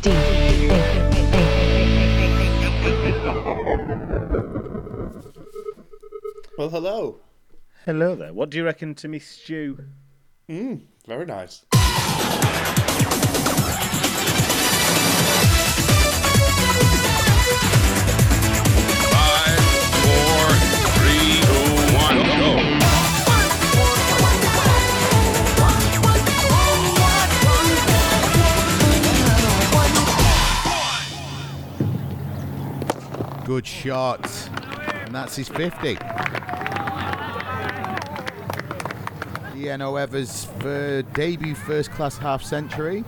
Well, hello. Hello there. What do you reckon to me stew? Mm, very nice. Good shot. And that's his 50. Ieno Evers for debut first class half century.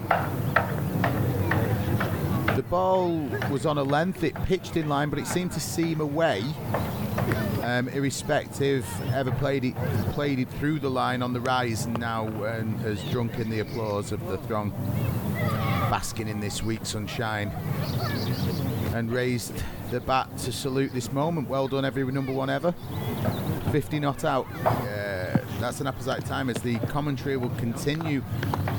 The ball was on a length, it pitched in line, but it seemed to seam away. Um, irrespective, ever played it played it through the line on the rise and now and has drunk in the applause of the throng basking in this week's sunshine and raised the bat to salute this moment. Well done, every number one ever. 50 not out. That's an apposite time as the commentary will continue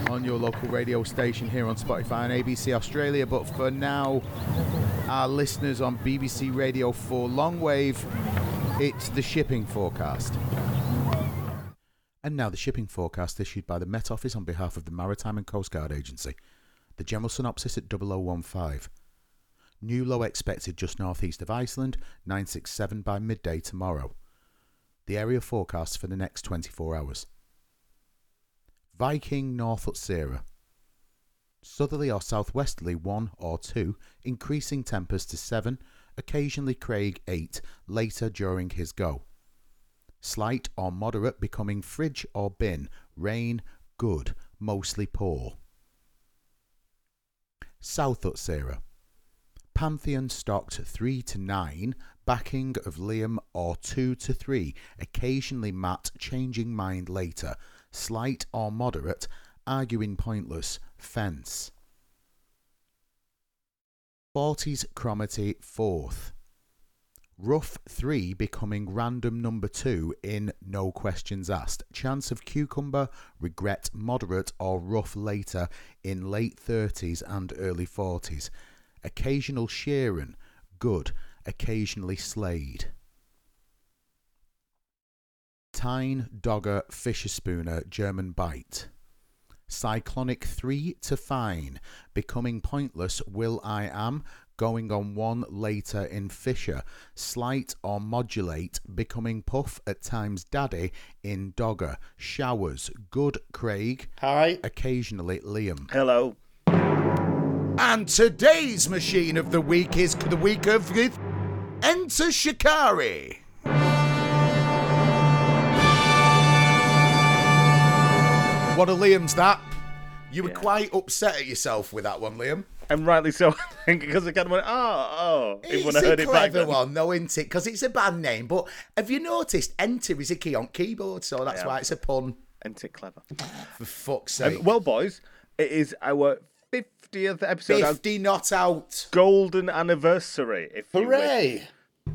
on your local radio station here on Spotify and ABC Australia. But for now, our listeners on BBC Radio 4 Longwave, it's the shipping forecast. And now the shipping forecast issued by the Met Office on behalf of the Maritime and Coast Guard Agency. The general synopsis at 0015. New low expected just northeast of Iceland, 967 by midday tomorrow. The area forecast for the next 24 hours. Viking North Utsira. Southerly or southwesterly 1 or 2, increasing tempers to 7, occasionally Craig 8, later during his go. Slight or moderate becoming fridge or bin, rain, good, mostly poor. South Utsira. Pantheon stocked 3 to 9, backing of Liam or 2 to 3, occasionally Matt changing mind later, slight or moderate, arguing pointless, fence. 40s Cromarty 4th. Rough 3 becoming random number 2 in No Questions Asked. Chance of cucumber, regret moderate or rough later in late 30s and early 40s. Occasional Sheeran, good, occasionally Slade. Tyne, Dogger, Fisher Spooner, German Bight. Cyclonic 3 to Fine, becoming pointless, Will I Am, going on 1 later in Fisher. Slight or modulate, becoming puff at times Daddy in Dogger. Showers, good Craig, Hi. occasionally Liam. Hello. And today's machine of the week is the week of Enter Shikari. What a Liam's that? You were Yeah. quite upset at yourself with that one, Liam. And rightly so, I think, because I kind of went, oh, oh, It's when I a heard it back. clever one, though, isn't it? Because it's a band name. But have you noticed Enter is a key on keyboard, so that's Yeah. why it's a pun. Enter clever? For fuck's Um, sake. well, boys, it is our 50th episode, our 50 not out. golden anniversary. If. Hooray!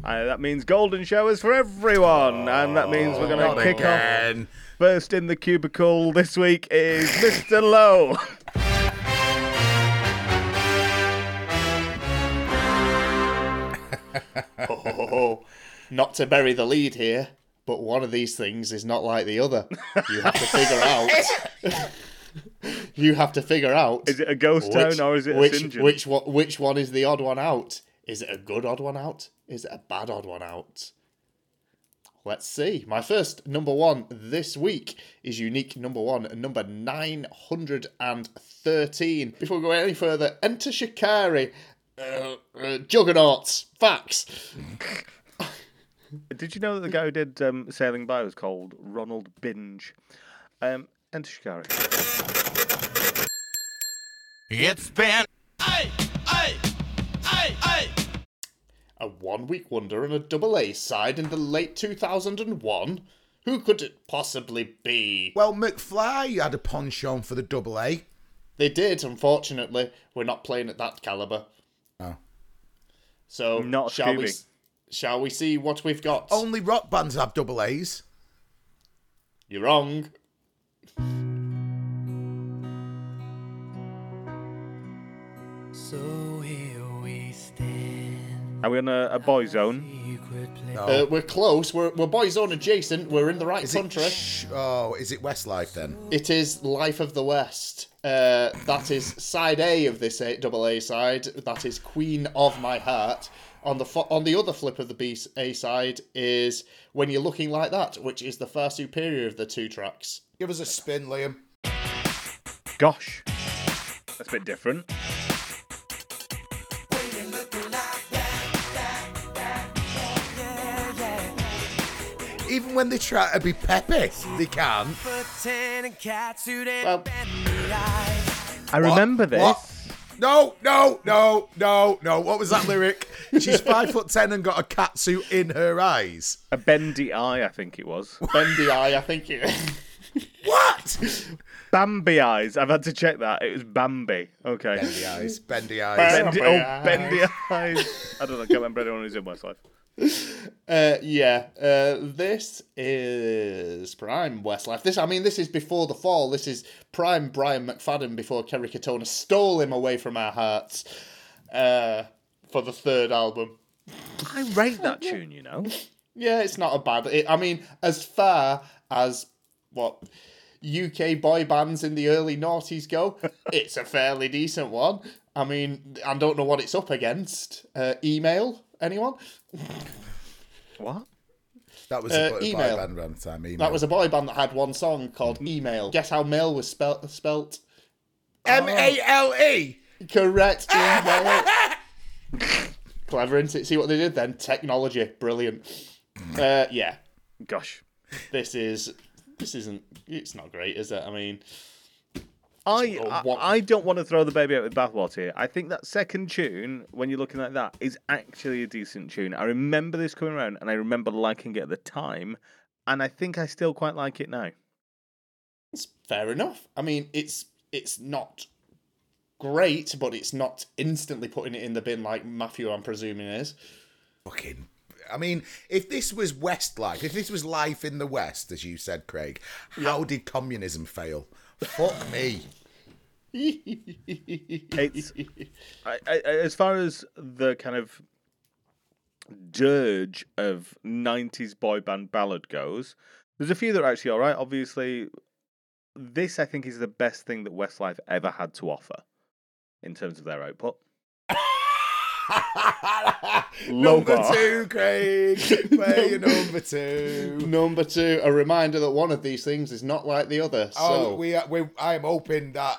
Uh, that means golden showers for everyone, and that means we're going to kick off. First in the cubicle this week is Mr. Lowe. Oh, not to bury the lead here, but one of these things is not like the other. You have to figure out. you have to figure out. Is it a ghost town or is it a which, St. John? which one? Which one is the odd one out? Is it a good odd one out? Is it a bad odd one out? Let's see. My first number one this week is unique number one, number 913. Before we go any further, enter Shikari. Uh, uh, juggernauts. Facts. Did you know that the guy who did um, Sailing By was called Ronald Binge? Um, enter Shikari. It's been. Hey, hey, hey, hey. A one week wonder and a double A side in the late 2001? Who could it possibly be? Well, McFly had a ponchon for the double A. They did, unfortunately. We're not playing at that caliber. Oh. So, Not shall we, shall we see what we've got? Only rock bands have double A's. You're wrong. So here we stand. Are we on a, a Boyzone? No. Uh, we're close. We're, we're Boyzone adjacent. We're in the right is it, country. Oh, is it Westlife then? It is Life of the West. Uh, that is side A of this A, double A side. That is Queen of My Heart. On the fo- on the other flip of the B A side is When You're Looking Like That, which is the far superior of the two tracks. Give us a spin, Liam. Gosh, that's a bit different. Even when they try to be peppy, they can't. Pretending and Well- bendy eyes. I remember this. What? No, no, no, no, no. What was that lyric? She's five foot ten and got a catsuit in her eyes. A bendy eye, I think it was. Bendy Eye, I think it. What? Bambi eyes. I've had to check that. It was Bambi. Okay. Bendy eyes, bendy eyes. Bendy, oh, Bambi oh, bendy eyes. I don't know. I can't remember anyone who's in Westlife. Uh, yeah, uh, this is prime Westlife. This, I mean, this is before the fall. This is prime Brian McFadden before Kerry Katona stole him away from our hearts uh, for the third album. I rate that tune, you know. Yeah, it's not a bad. It, I mean, as far as what UK boy bands in the early noughties go, it's a fairly decent one. I mean, I don't know what it's up against. Uh, email anyone? What? That was Uh, a boy email. band around the time. Email. That was a boy band that had one song called Email. Guess how mail was spelt? Spelt M A L E. correct. Email. Clever, isn't it? See what they did then? Technology, brilliant. Uh, yeah, Gosh. this is this isn't. It's not great, is it? I mean, I, I what- I don't want to throw the baby out with the bathwater here. I think that second tune, when you're looking like that, is actually a decent tune. I remember this coming around, and I remember liking it at the time, and I think I still quite like it now. it's fair enough. I mean, it's it's not great, but it's not instantly putting it in the bin like Matthew, I'm presuming, is. fucking. I mean, if this was West life, if this was life in the West, as you said, Craig, how did communism fail? Fuck me. It's I, I, as far as the kind of dirge of '90s boy band ballad goes. There's a few that are actually all right. Obviously, this I think is the best thing that Westlife ever had to offer in terms of their output. number bar. two, Craig. Play your number two. Number two, a reminder that one of these things is not like the other. Oh, so, Oh, we, are- we, I am hoping that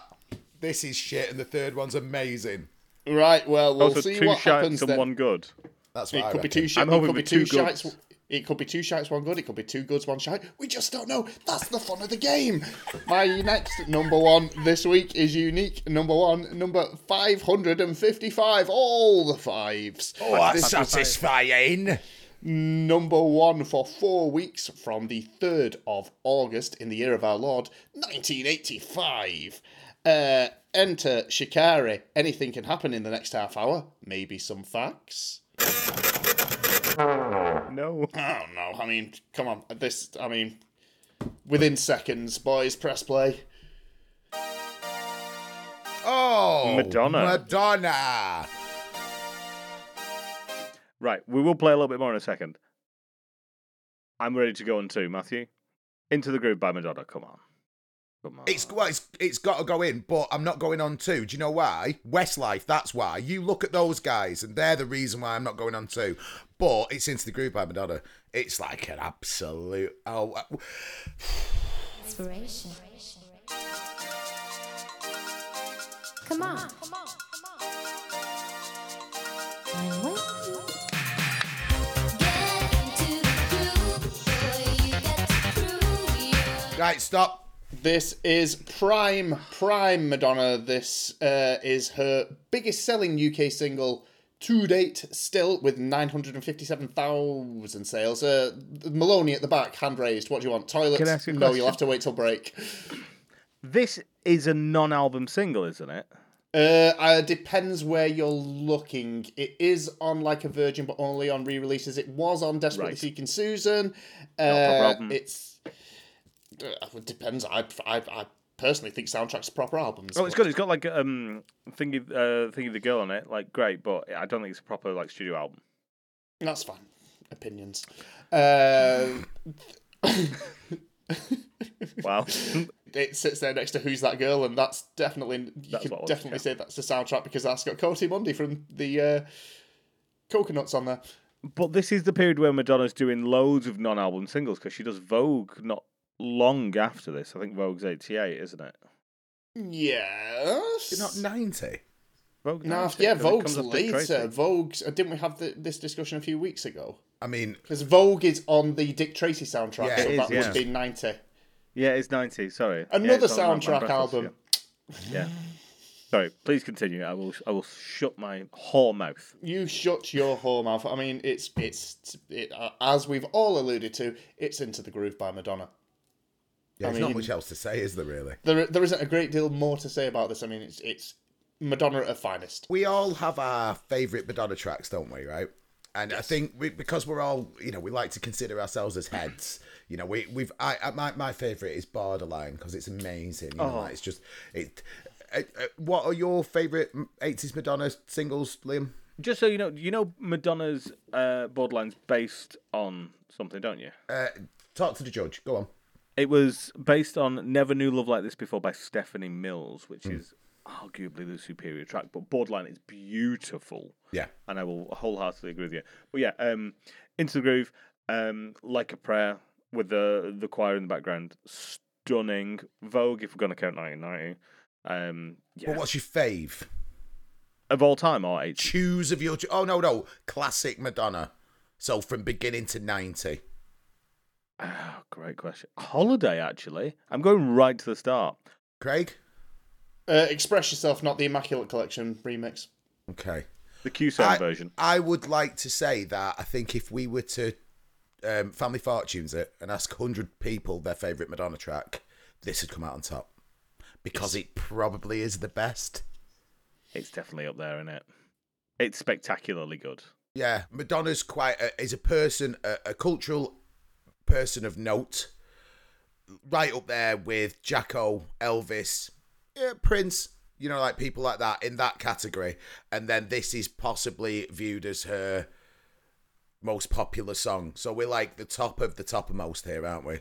this is shit and the third one's amazing. right, well, we'll also, see two what happens shites and then. one good. That's what It I could be two shit. I'm It hoping could be two two shites. Goods. It could be two shites, one good. It could be two goods, one shite. We just don't know. That's the fun of the game. My next number one this week is unique. Number one, number five hundred and fifty-five. All the fives. Oh, that's This satisfying. number one for four weeks from the 3rd of August in the year of our Lord, 1985. Uh, enter Shikari. Anything can happen in the next half hour. Maybe some facts. No. I don't know. I mean, come on. This, I mean, within seconds, boys, press play. Oh, Madonna. Madonna. Right, we will play a little bit more in a second. I'm ready to go on two, Matthew. Into the Groove by Madonna. Come on. Come on. It's well, it's it's got to go in, but I'm not going on two. Do you know why? Westlife. That's why. You look at those guys, and they're the reason why I'm not going on two. But it's into the groove by Madonna. It's like an absolute. Oh, uh, Inspiration. Come on. I'm with you. Get into the groove, boy. You got to prove you. right, stop. This is Prime, Prime Madonna. This uh, is her biggest selling UK single to date, still with 957,000 sales. Uh, Maloney at the back, hand raised. What do you want? Toilets? Can I ask you a no, you'll have to wait till break. This is a non album single, isn't it? Uh, uh, depends where you're looking. It is on like a Virgin, but only on re-releases. It was on Desperately Right. Seeking Susan. Uh, problem. it's it depends. I, I I personally think soundtracks are proper albums. Oh, it's good. It's got like um thingy uh thingy the girl on it, like great, but I don't think it's a proper like studio album. That's fine. Opinions. Um, Wow. it sits there next to Who's That Girl, and that's definitely you That's can definitely yeah. say that's the soundtrack because that's got Coati Mundi from the uh, Coconuts on there. but this is the period where Madonna's doing loads of non-album singles because she does Vogue not long after this. I think Vogue's eighty-eight, isn't it? Yes. You're not 90. Vogue. No, 90, yeah, 'cause it Vogue's comes off Dick later. Vogue's. Uh, didn't we have the, this discussion a few weeks ago? I mean, Because Vogue is on the Dick Tracy soundtrack, Yeah, so it that is, would yeah. be ninety. Yeah, it's ninety. Sorry. Another it's on Man- Man soundtrack Breathless, album. Yeah. yeah. Sorry. Please continue. I will. I will shut my whore mouth. You shut your whore mouth. I mean, it's it's it, uh, as we've all alluded to. It's into the groove by Madonna. Yeah, I there's not much else to say, is there really? There there isn't a great deal more to say about this. I mean, it's it's Madonna at her finest. We all have our favourite Madonna tracks, don't we, right? And I think we, because we're all, you know, we like to consider ourselves as heads. You know, we, we've, I, I my, my favourite is Borderline because it's amazing. You know, Oh. like, it's just, it. Uh, uh, what are your favourite 80s Madonna singles, Liam? Just so you know, you know Madonna's uh, Borderline's based on something, don't you? Uh, talk to the judge. Go on. It was based on Never Knew Love Like This Before by Stephanie Mills, which Hmm. is arguably the superior track, but Borderline is beautiful. Yeah. And I will wholeheartedly agree with you. But yeah, um, Into the Groove, um, Like a Prayer with the the choir in the background, stunning. Vogue, if we're going to count 1990. Um, yeah. But what's your fave? of all time or eight? Choose of your. cho- Oh, no, no. Classic Madonna. So from beginning to 90. Oh, great question. Holiday, actually. I'm going right to the start. Craig? Uh, Express yourself, not the Immaculate Collection remix. Okay. The QSound version. I would like to say that I think if we were to um, Family Fortunes it and ask 100 people their favourite Madonna track, this would come out on top. Because it probably is the best. It's definitely up there, isn't it? It's spectacularly good. Yeah, Madonna's quite a, is a person, a, a cultural person of note, right up there with Jacko, Elvis, yeah, Prince. You know, like people like that in that category. And then this is possibly viewed as her most popular song. So we're like the top of the toppermost here, aren't we?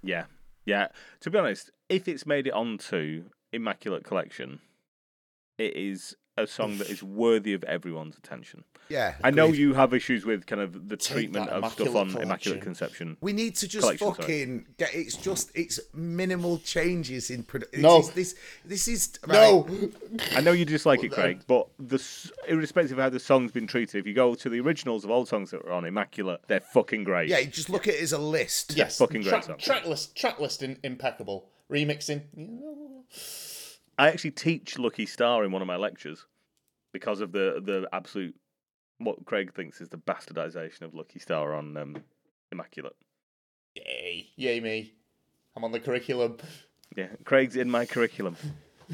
Yeah. Yeah. To be honest, if it's made it onto Immaculate Collection, it is a song that is worthy of everyone's attention. Yeah. I know agreed. you have issues with kind of the Take treatment of stuff Immaculate on Collection. Immaculate Conception. We need to just Collection, sorry. fucking get. It's just it's minimal changes in production. No. this this is No. I know you dislike it, Craig, but the irrespective of how the song's been treated, if you go to the originals of old songs that were on Immaculate, they're fucking great. Yeah, just look at it as a list. yes, fucking great track, track list, track listing impeccable. Remixing, I actually teach Lucky Star in one of my lectures because of the the absolute what Craig thinks is the bastardization of Lucky Star on um, Immaculate. yay, yay me! I'm on the curriculum. Yeah, Craig's in my curriculum,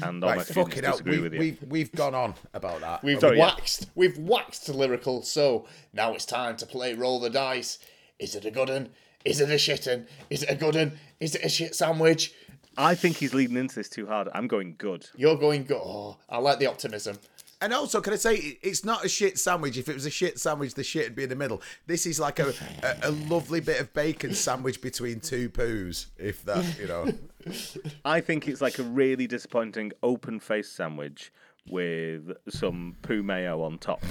and all my Right, students fucking hell. disagree We, with you. we've, we've gone on about that. We've Sorry, yeah. waxed, we've waxed lyrical. So now it's time to play roll the dice. Is it a good un? Is it a shit un? Is it a good un? Is it a shit sandwich? I think he's leading into this too hard. I'm going good. You're going good. Oh, I like the optimism. And also, can I say, it's not a shit sandwich. If it was a shit sandwich, the shit would be in the middle. This is like a, a, a lovely bit of bacon sandwich between two poos, if that, you know. I think it's like a really disappointing open face sandwich with some poo mayo on top.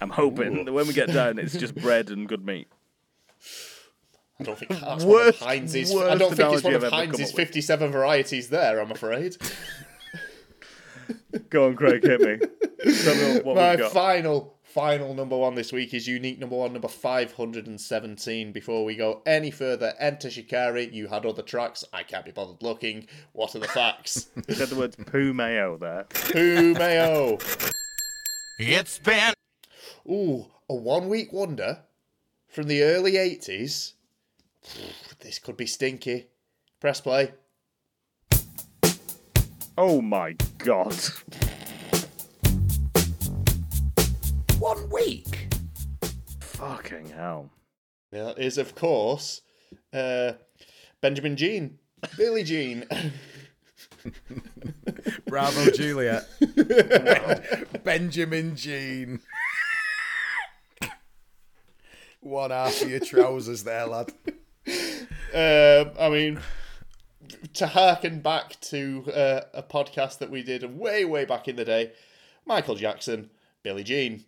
I'm hoping that when we get down, it's just bread and good meat. I don't think that's Worst- one of Heinz's. I don't think it's one of I've ever come Heinz's 57 varieties there. I'm afraid. Go on, Craig, hit me. Tell me what, what My we've got. final, final number one this week is unique number one, number 517. Before we go any further, enter Shikari. You had other tracks. I can't be bothered looking. What are the facts? You said the words poo mayo there. Poo mayo? It's been Ooh, a one week wonder from the early 80s. This could be stinky. Press play. Oh my god. One week. Fucking hell. That is, of course, uh, Benjamin Jean. Billie Jean. Bravo, Juliet. Benjamin Jean. One half of your trousers there, lad. Um, I mean, to harken back to uh, a podcast that we did way, way back in the day, Michael Jackson, Billie Jean.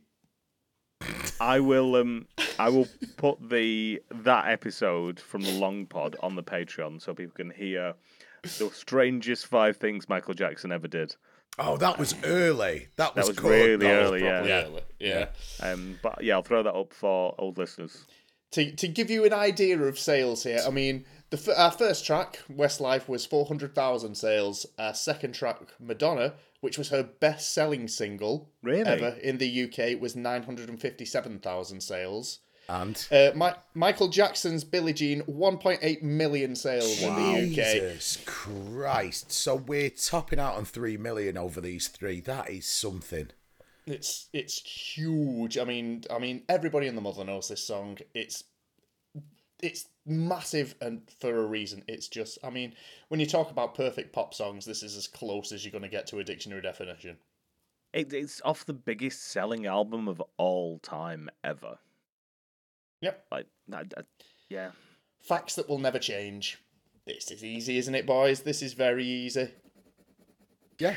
I will um I will put the that episode from the long pod on the Patreon so people can hear the strangest five things Michael Jackson ever did. Oh, that was early. That was, was really That was early, yeah. properly yeah. Um but yeah, I'll throw that up for old listeners. To, to give you an idea of sales here, I mean, the f- our first track, Westlife, was 400,000 sales. Our second track, Madonna, which was her best selling single Really? ever in the UK, was 957,000 sales. And Uh, Mi- Michael Jackson's Billie Jean, 1.8 million sales in the UK. Jesus Christ. So we're topping out on three million over these three. That is something. It's it's huge. I mean, I mean, everybody in the mother knows this song. It's it's massive, and for a reason. It's just, I mean, when you talk about perfect pop songs, this is as close as you're going to get to a dictionary definition. It, it's off the biggest selling album of all time ever. Yep, Like I, I- yeah. facts that will never change. This is easy, isn't it, boys? This is very easy. Yeah.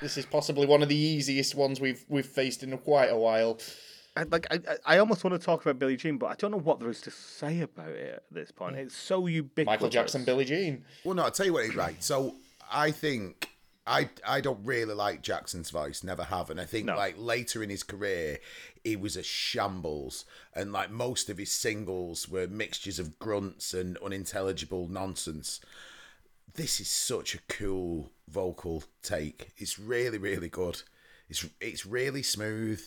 This is possibly one of the easiest ones we've we've faced in quite a while. I, like I, I I almost want to talk about Billie Jean, but I don't know what there is to say about it at this point. Hmm. It's so ubiquitous. Michael Jackson, Billie Jean. Well, no, I'll tell you what, he's right. So I think I I don't really like Jackson's voice, never have, and I think No. like later in his career, he was a shambles, and like most of his singles were mixtures of grunts and unintelligible nonsense. This is such a cool vocal take. It's really, really good. It's it's really smooth.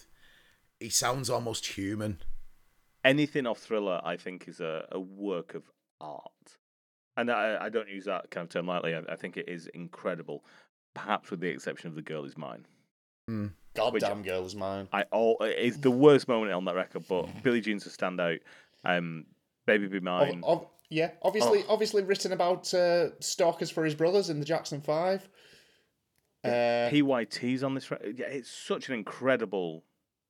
He sounds almost human. Anything off Thriller, I think, is a, a work of art, and I, I don't use that kind of term lightly. I, I think it is incredible, perhaps with the exception of "The Girl Is Mine." Goddamn girl is mine. I all it's the worst moment on that record, but Billie Jean's a standout. Um, "Baby Be Ob- Mine." ob- yeah, obviously, Oh. obviously written about uh, stalkers for his brothers in the Jackson Five. Uh, PYT's on this. Yeah, it's such an incredible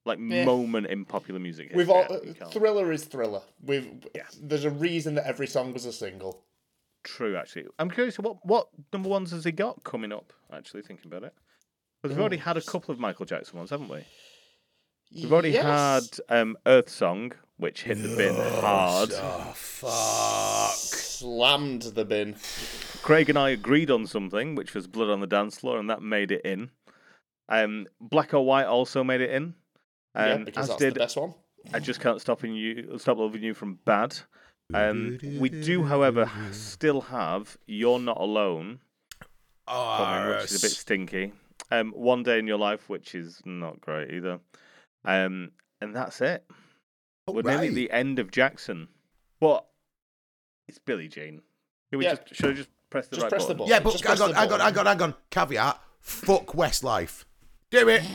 like Yeah. moment in popular music. we've all think thriller is thriller. We've Yeah. there's a reason that every song was a single. True, actually. I'm curious, what what number ones has he got coming up? Actually, thinking about it, because we've already had a couple of Michael Jackson ones, haven't we? We've already Yes. had um, Earth Song, which hit the bin hard. Oh fuck! slammed the bin. Craig and I agreed on something, which was Blood on the Dance Floor, and that made it in. Um, Black or White also made it in. Um, yeah, because as that's did the best one. I just can't stop in you, stop loving you from Bad. Um, we do, however, still have You're Not Alone, coming, which is a bit stinky. Um, One Day in Your Life, which is not great either. Um, and that's it. We're nearly at the end of Jackson, but it's Billie Jean. Should we Yeah. just should I just press the Just right press the button? button. Yeah, but Just hang press on, the hang on, button. hang on, hang on. Caveat: fuck Westlife. Do it.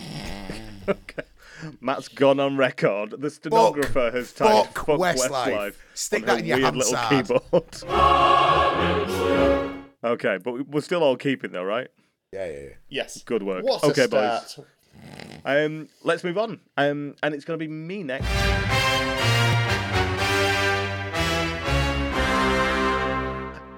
Okay. Matt's gone on record. The stenographer has typed fuck "fuck Westlife." Westlife." Stick on that in your weird little Hansard. keyboard. okay, but we- we're still all keeping though, right? Yeah, yeah, yeah. Yes. Good work. What okay, a boys. start. Um, let's move on. Um, and it's going to be me next.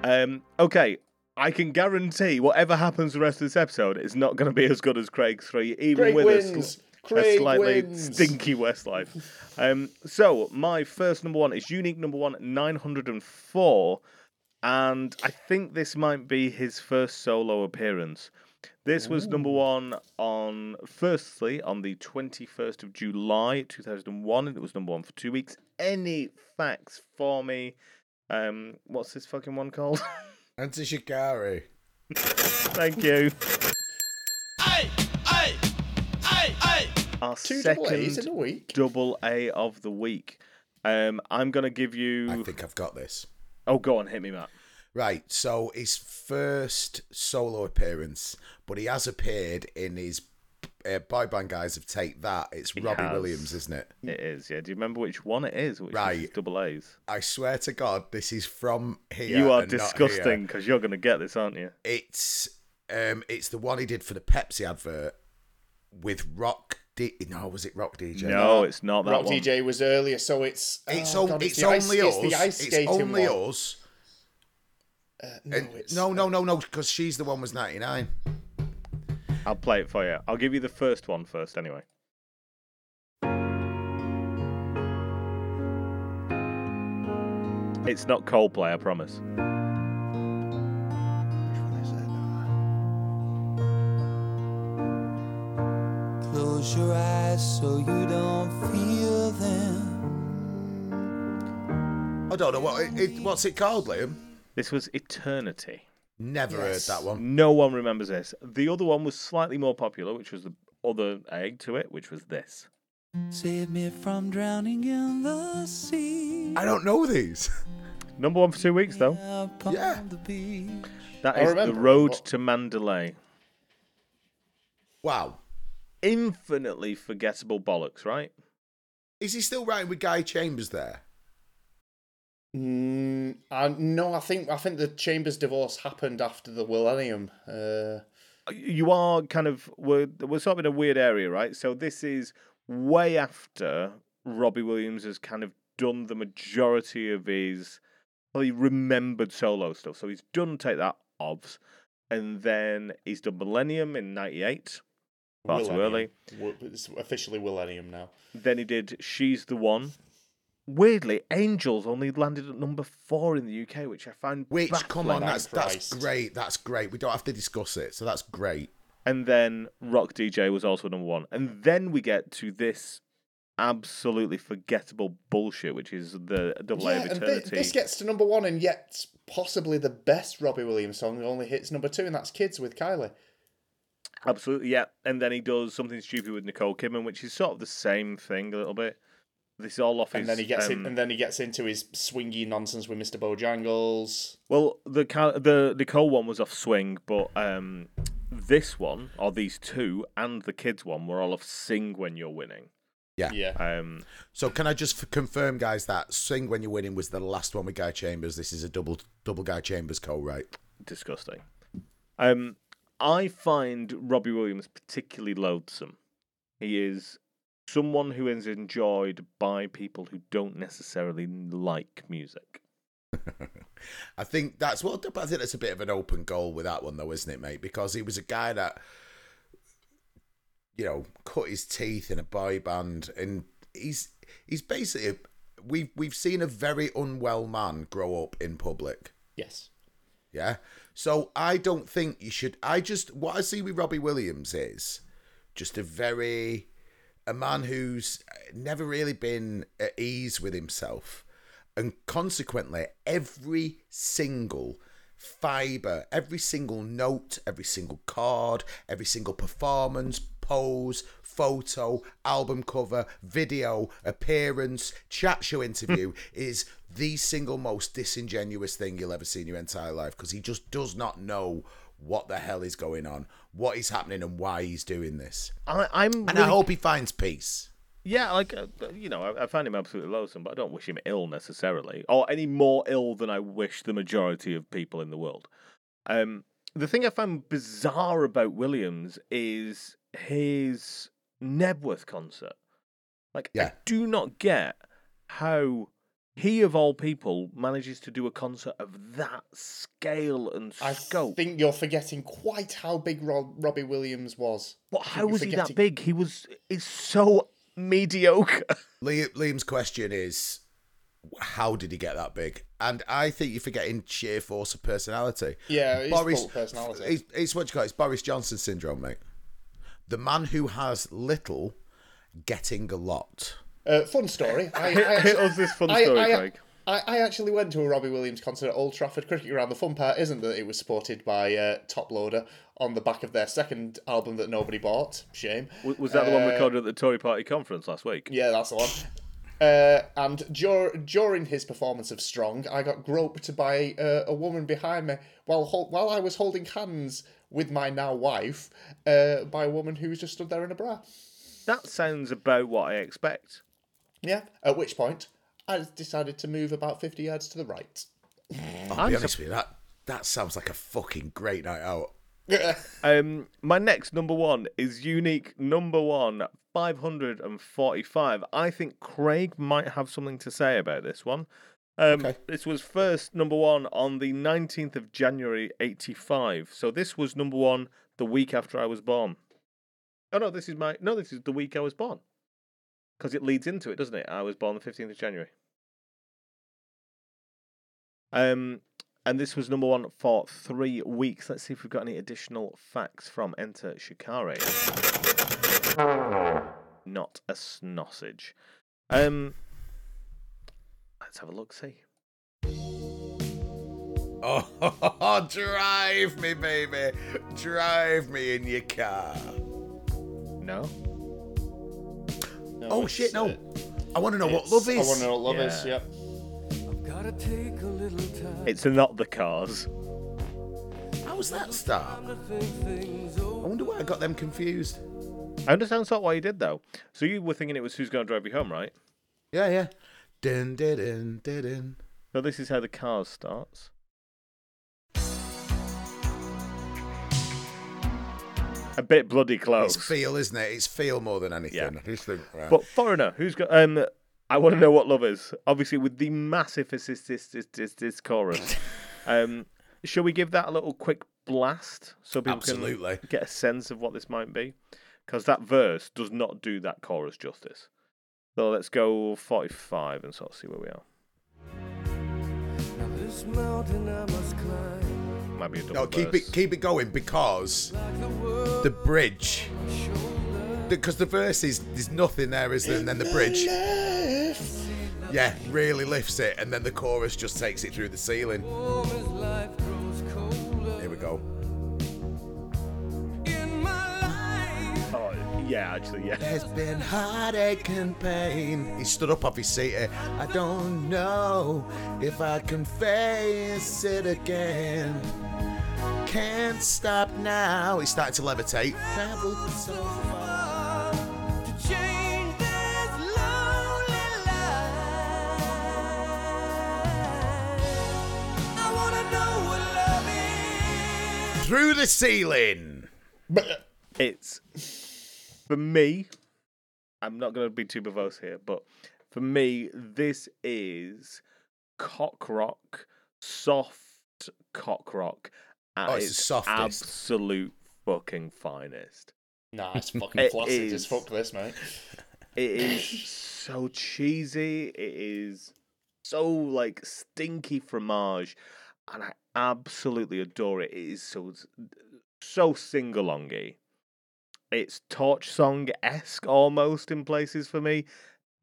Um, okay, I can guarantee whatever happens the rest of this episode is not going to be as good as Craig's three, even Craig with a sl- wins. a, Craig slightly wins. stinky Westlife. Um, so my first number one is unique number one, nine hundred and four, and I think this might be his first solo appearance. This was number one on firstly on the twenty first of July, two thousand and one, and it was number one for two weeks. Any facts for me? Um, what's this fucking one called? Enter Shikari. Thank you. Our Two double A's in a second week. double A of the week. Um, I'm gonna give you. I think I've got this. Oh, go on, hit me, Matt. Right, so his first solo appearance, but he has appeared in his uh, boy band guys have Take That. It's Robbie has. Williams, isn't it? It is, yeah. Do you remember which one it is? Which Right. is double A's. I swear to God, this is from here. you are and disgusting because you're gonna get this, aren't you? It's Um, it's the one he did for the Pepsi advert with Rock. D- no, was it Rock DJ? No, it's not that Rock one. DJ was earlier, so it's It's, oh on, God, it's, the ice- only it's us. the ice It's only one. us. Uh, no, And- it's, no, no, no, no, because she's the one was 99. I'll play it for you. I'll give you the first one first, anyway. It's not Coldplay, I promise. Which one is that? Close your eyes so you don't feel them. I don't know what it, it, what's it called, Liam. This was Eternity. Never Yes. heard that one. No one remembers this. The other one was slightly more popular, which was the other egg to it, which was this. Save me from drowning in the sea. I don't know these. Number one for two weeks, though. Upon Yeah. the beach. That I is remember The Road to Mandalay. Wow. Infinitely forgettable bollocks, right? Is he still writing with Guy Chambers there? Mm, I, no, I think I think the Chambers divorce happened after the millennium. Uh, you are kind of we're we're sort of in a weird area, right? So this is way after Robbie Williams has kind of done the majority of his well, he remembered solo stuff. So he's done take that obs, and then he's done Millennium in '98, far too early. It's officially millennium now. Then he did She's the One. Weirdly, Angels only landed at number four in the UK, which I find Which, come on, baffling. that's that's Christ. great. That's great. We don't have to discuss it, so that's great. And then Rock DJ was also number one. And then we get to this absolutely forgettable bullshit, which is the Double A Yeah, of and thi- this gets to number one, and yet possibly the best Robbie Williams song only hits number two, and that's "Kids" with Kylie. Absolutely, yeah. And then he does something stupid with Nicole Kidman, which is sort of the same thing a little bit. This is all off And his. then he gets um, in, and then he gets into his swingy nonsense with Mr. Bojangles. Well, the Cal- the Nicole one was off Swing, but um, this one or these two and the kids one were all off Sing when you're winning. Yeah. Yeah, Um, So can I just confirm, guys, that "Sing When You're Winning" was the last one with Guy Chambers. This is a double double Guy Chambers co-write. disgusting. Um, I find Robbie Williams particularly loathsome. He is someone who is enjoyed by people who don't necessarily like music. I think that's what I think that's a bit of an open goal with that one, though, isn't it, mate? Because he was a guy that you know cut his teeth in a boy band, and he's he's basically we've we've seen a very unwell man grow up in public. yes. Yeah. So I don't think you should. I just what I see with Robbie Williams is just a very a man who's uh, never really been at ease with himself, and consequently, every single fiber, every single note, every single card, every single performance, pose, photo, album cover, video, appearance, chat show interview is the single most disingenuous thing you'll ever see in your entire life because he just does not know what the hell is going on, what is happening, and why he's doing this. I, I'm And really- I hope he finds peace. yeah, like uh, you know, I, I find him absolutely loathsome, but I don't wish him ill necessarily, or any more ill than I wish the majority of people in the world. Um, the thing I find bizarre about Williams is his Knebworth concert. Like, I do not get how he, of all people, manages to do a concert of that scale and I scope. think you're forgetting quite how big Rob- Robbie Williams was. But how you're was he that big? He was. It's so mediocre. Liam, Liam's question is, how did he get that big? And I think you're forgetting sheer force of personality. Yeah, he's Boris, personality. It's, it's what you call it. It's Boris Johnson syndrome, mate. The man who has little getting a lot. Uh, fun story. I, I Hit actually, us this fun I- story, I- Craig. I, I actually went to a Robbie Williams concert at Old Trafford Cricket Ground. The fun part isn't that it was supported by uh, Toploader on the back of their second album that nobody bought. Shame. W- Was that the one Uh, recorded at the Tory Party conference last week? Yeah, that's the one. Uh, and dur- during his performance of Strong, I got groped by uh, a woman behind me while hol- while I was holding hands with my now wife uh, by a woman who was just stood there in a bra. That sounds about what I expect. Yeah. At which point, I decided to move about fifty yards to the right. I'll I'm be sup- honest with you, that, that sounds like a fucking great night out. Um, my next number one is unique number one, 545. I think Craig might have something to say about this one. Um, Okay. This was first number one on the 19th of January, 85. So this was number one the week after I was born. Oh, no, this is my. No, this is the week I was born. Because it leads into it, doesn't it? I was born the 15th of January. Um, and this was number one for three weeks. Let's see if we've got any additional facts from Enter Shikari. Not a snossage. Um, let's have a look. See. Oh, drive me, baby. Drive me in your car. No. No, Oh, it's, shit, no. uh, I want to know what it's- love I is. want to know what love is. Yeah. Yep. Gotta take a little time It's not the cars. How was that start? to think things I wonder why I got them confused. I understand sort of why you did though. So you were thinking it was who's going to drive you home, right? Yeah, yeah. Dun, dun, dun, dun, dun. So this is how the cars starts. A bit bloody close. It's feel, isn't it? It's feel more than anything. Yeah. Just think, right. But foreigner, who's got? Um, I want to know what love is. Obviously, with the massive assist this this this, this chorus. um, shall we give that a little quick blast so people Absolutely. can get a sense of what this might be? Because that verse does not do that chorus justice. So let's go forty-five and sort of see where we are. Might be a double no, keep verse. it keep it going because the bridge, because the verse is there's nothing there, is there? And then the bridge, yeah, really lifts it, and then the chorus just takes it through the ceiling. Warm as life grows colder. Here we go. Yeah, actually, yeah. There's been heartache and pain. He stood up off his seat. eh, I don't know if I can face it again. Can't stop now. He started to levitate. Traveled so far. To change this lonely life. I wanna know what love is. Through the ceiling. It's for me. I'm not going to be too verbose here, but for me, this is cock rock, soft cock rock at Oh, it's its absolute fucking finest. Nah, it's fucking It flaccid is. as fuck. This mate. It is so cheesy. It is so like stinky fromage, and I absolutely adore it. It is so so sing alongy. It's torch song esque almost in places for me.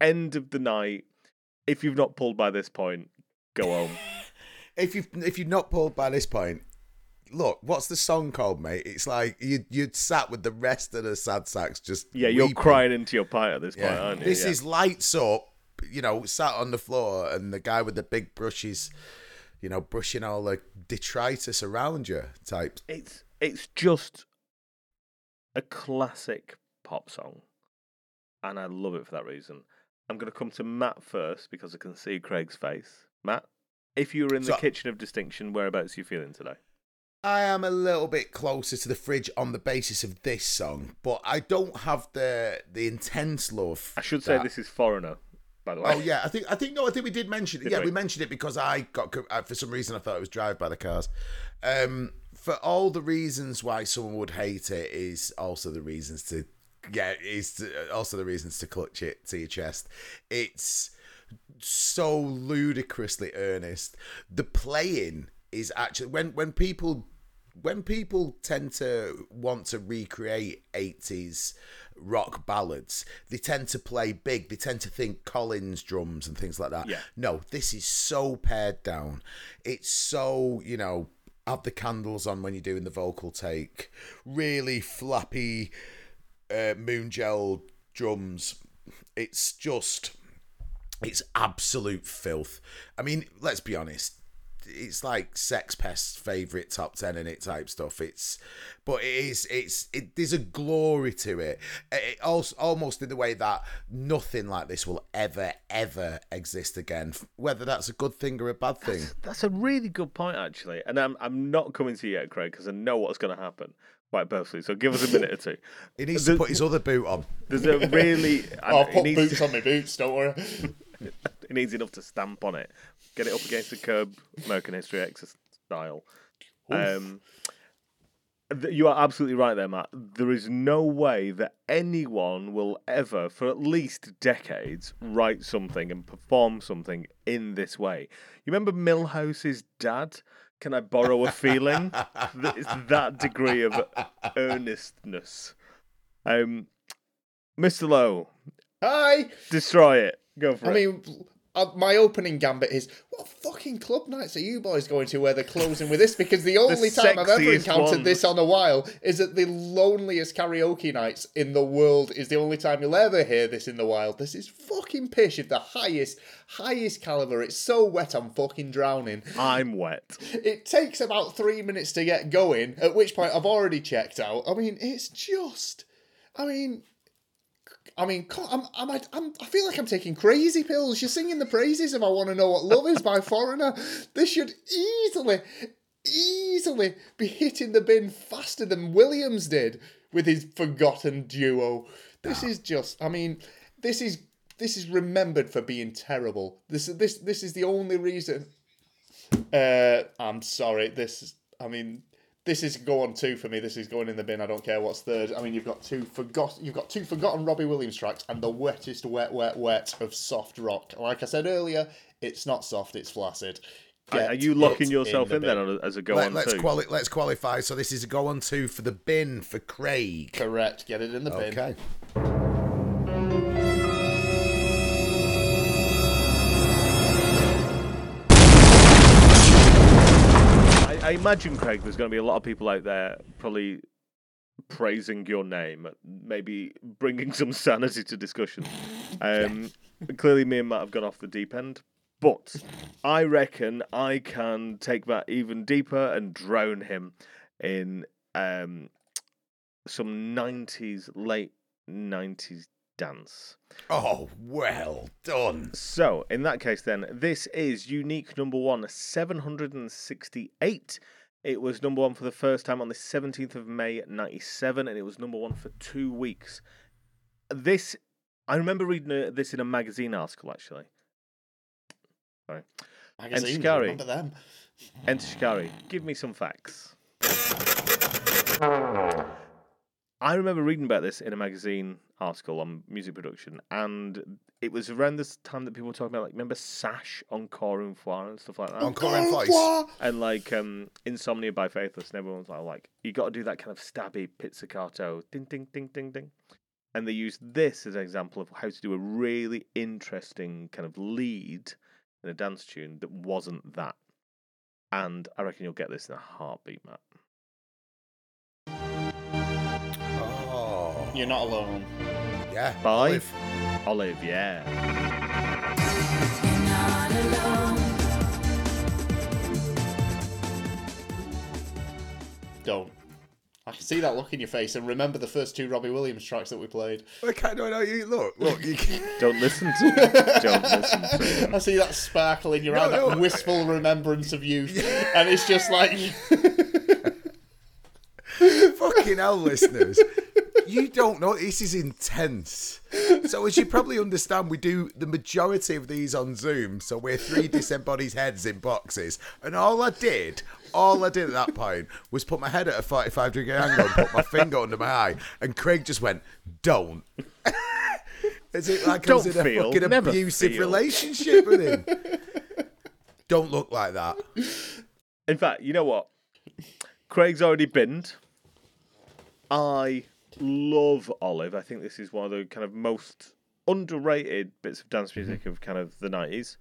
End of the night. If you've not pulled by this point, go home. If you've if you're not pulled by this point, look, what's the song called, mate? It's like you you'd sat with the rest of the sad sacks just Yeah, you're weeping. crying into your pie at this point, Yeah. aren't you? This Yeah. is lights up, you know, sat on the floor, and the guy with the big brushes, you know, brushing all the detritus around you type. it's it's just a classic pop song, and I love it for that reason. I'm going to come to Matt first because I can see Craig's face. Matt, if you were in the So- kitchen of distinction, whereabouts are you feeling today? I am a little bit closer to the fridge on the basis of this song, but I don't have the the intense love. I should say this is Foreigner, by the way. Oh yeah, I think I think no, I think we did mention it. Did yeah, we? we mentioned it because I got uh, for some reason I thought it was Drive by the Cars. Um, for all the reasons why someone would hate it is also the reasons to yeah is to, also the reasons to clutch it to your chest. It's so ludicrously earnest. The playing is actually when when people when people tend to want to recreate 80s rock ballads, they tend to play big. They tend to think Collins drums and things like that. Yeah. No, this is so pared down. It's so, you know, have the candles on when you're doing the vocal take. Really flappy uh, moon gel drums. It's just, it's absolute filth. I mean, let's be honest. It's like Sex Pest's favorite top ten in it type stuff. It's, but it is it's it, there's a glory to it. It also almost in the way that nothing like this will ever ever exist again. Whether that's a good thing or a bad thing. That's a really good point, actually. And I'm I'm not coming to you yet, Craig, because I know what's going to happen quite personally. So give us a minute or two. He needs to put his other boot on. There's a really. I'll he put boots to- on my boots, don't worry. It needs enough to stamp on it. Get it up against the curb, American History X style. Um, th- you are absolutely right there, Matt. There is no way that anyone will ever, for at least decades, write something and perform something in this way. You remember Milhouse's dad? Can I borrow a feeling? It's that degree of earnestness. Um, Mr. Lowe, Hi! destroy it. Go for I it. mean, uh, my opening gambit is what fucking club nights are you boys going to where they're closing with this? Because the only time I've ever encountered this on a while is at the loneliest karaoke nights in the world. Is the only time you'll ever hear this in the wild. This is fucking pish of the highest, highest caliber. It's so wet, I'm fucking drowning. I'm wet. It takes about three minutes to get going, at which point I've already checked out. I mean, it's just. I mean. I mean, I'm, I'm, I'm, I feel like I'm taking crazy pills. You're singing the praises of I Want to Know What Love Is by Foreigner. This should easily, easily be hitting the bin faster than Williams did with his forgotten duo. This is just, I mean, this is this is remembered for being terrible. This this this is the only reason uh, I'm sorry. This, is- I mean, this is go on two for me. This is going in the bin. I don't care what's third. I mean, you've got two forgot. You've got two forgotten Robbie Williams tracks and the wettest wet, wet, wet of soft rock. Like I said earlier, it's not soft. It's flaccid. Are- Get Are you locking it yourself the in, then bin. on a- as a go Let, on let's too? quali- let's qualify. So this is a go on two for the bin for Craig. Correct. Get it in the bin. Okay. I, imagine, Craig, there's going to be a lot of people out there probably praising your name, maybe bringing some sanity to discussion. Um, clearly, me and Matt have gone off the deep end, but I reckon I can take that even deeper and drown him in um, some 90s, late 90s dance. Oh, well done. So, in that case, then, this is unique number one, 768. It was number one for the first time on the 17th of May, 97, and it was number one for two weeks. This, I remember reading uh, this in a magazine article, actually. Sorry. Magazines, Shikari. remember them? Enter Shikari, give me some facts. I remember reading about this in a magazine article on music production, and it was around this time that people were talking about, like, remember Sash Encore une Fois and stuff like that? Encore and Au and like um, Insomnia by Faithless, and everyone's like, like you got to do that kind of stabby pizzicato, ding ding ding ding ding, and they used this as an example of how to do a really interesting kind of lead in a dance tune that wasn't that. And I reckon you'll get this in a heartbeat, Matt. You're not alone. yeah. Bye. Olive. Olive, yeah. Don't. I can see that look in your face and remember the first two Robbie Williams tracks that we played. I can't know you look. Look, you can, Don't listen to Don't listen to him. I see that sparkle in your No, eye, that wistful remembrance of youth, and it's just like fucking hell, listeners. You don't know. This is intense. So, as you probably understand, we do the majority of these on Zoom. So, we're three disembodied heads in boxes. And all I did, all I did at that point was put my head at a 45 degree angle and put my finger under my eye. And Craig just went, Don't. Is it like I was Don't in a feel, fucking abusive feel. relationship with him? Don't look like that. In fact, you know what? Craig's already binned. I love Olive. I think this is one of the kind of most underrated bits of dance mm-hmm. music of kind of the nineties.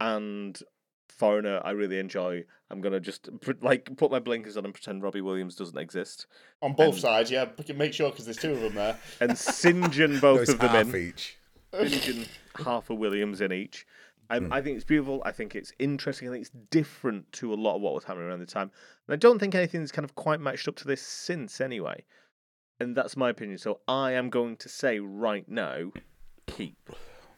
And Foreigner, I really enjoy. I'm gonna just like put my blinkers on and pretend Robbie Williams doesn't exist, on both sides. Yeah, but make sure because there's two of them there. and St. John both Those of them half in. each. St. John half a Williams in each. I, I think it's beautiful. I think it's interesting. I think it's different to a lot of what was happening around the time. And I don't think anything's kind of quite matched up to this since, anyway. And that's my opinion. So I am going to say right now, keep,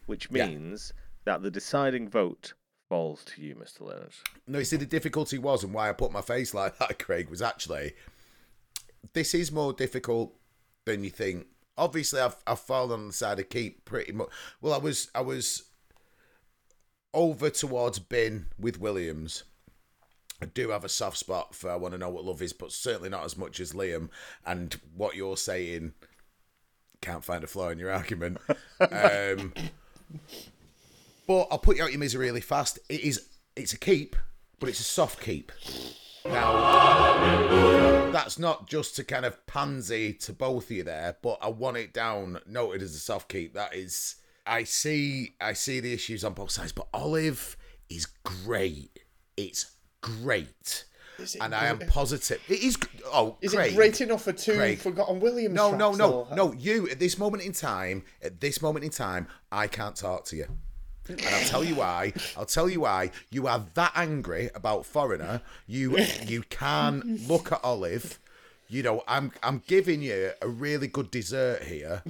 which Yeah. means that the deciding vote falls to you, Mr. Leonard. No, you see, the difficulty was, and why I put my face like that, Craig, was actually this is more difficult than you think. Obviously, I've I've fallen on the side of keep pretty much. Well, I was I was over towards bin with Williams. I do have a soft spot for I want to know what love is, but certainly not as much as Liam. And what you're saying can't find a flaw in your argument. um, but I'll put you out your misery really fast. It is it's a keep, but it's a soft keep. Now that's not just to kind of pansy to both of you there, but I want it down noted as a soft keep. That is I see I see the issues on both sides, but Olive is great. It's great. Is it And I am positive. It is oh Is Craig. it great enough for two Craig. Forgotten Williams? No, no, no, though? no. You at this moment in time, at this moment in time, I can't talk to you. And I'll tell you why. I'll tell you why. You are that angry about Foreigner. You you can look at Olive. You know, I'm I'm giving you a really good dessert here,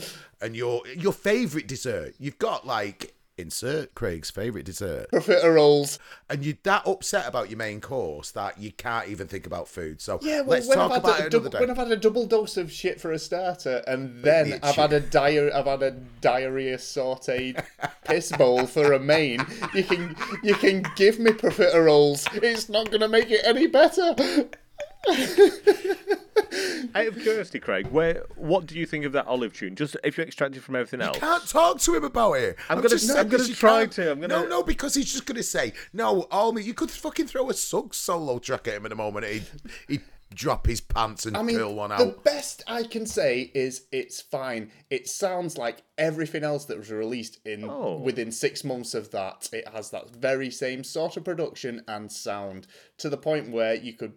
and your your favourite dessert. You've got like insert Craig's favourite dessert, Profiteroles. and you're that upset about your main course that you can't even think about food. So Yeah, well, let's talk I've, about it another day. when I've had a double dose of shit for a starter, and then I've had a diar- I've had a diarrhea sautéed piss bowl for a main. You can you can give me profiteroles. It's not going to make it any better. Out of curiosity, Craig, where what do you think of that olive tune? Just if you extract it from everything else. can't talk to him about it. I'm I've gonna- just I'm gonna try can't- to, I'm gonna- No, no, because he's just gonna say no. All me, you could fucking throw a sug solo track at him in a moment. He'd, he'd drop his pants and I mean, pull one out. the best I can say is it's fine. It sounds like everything else that was released in Oh. within six months of that. It has that very same sort of production and sound to the point where you could.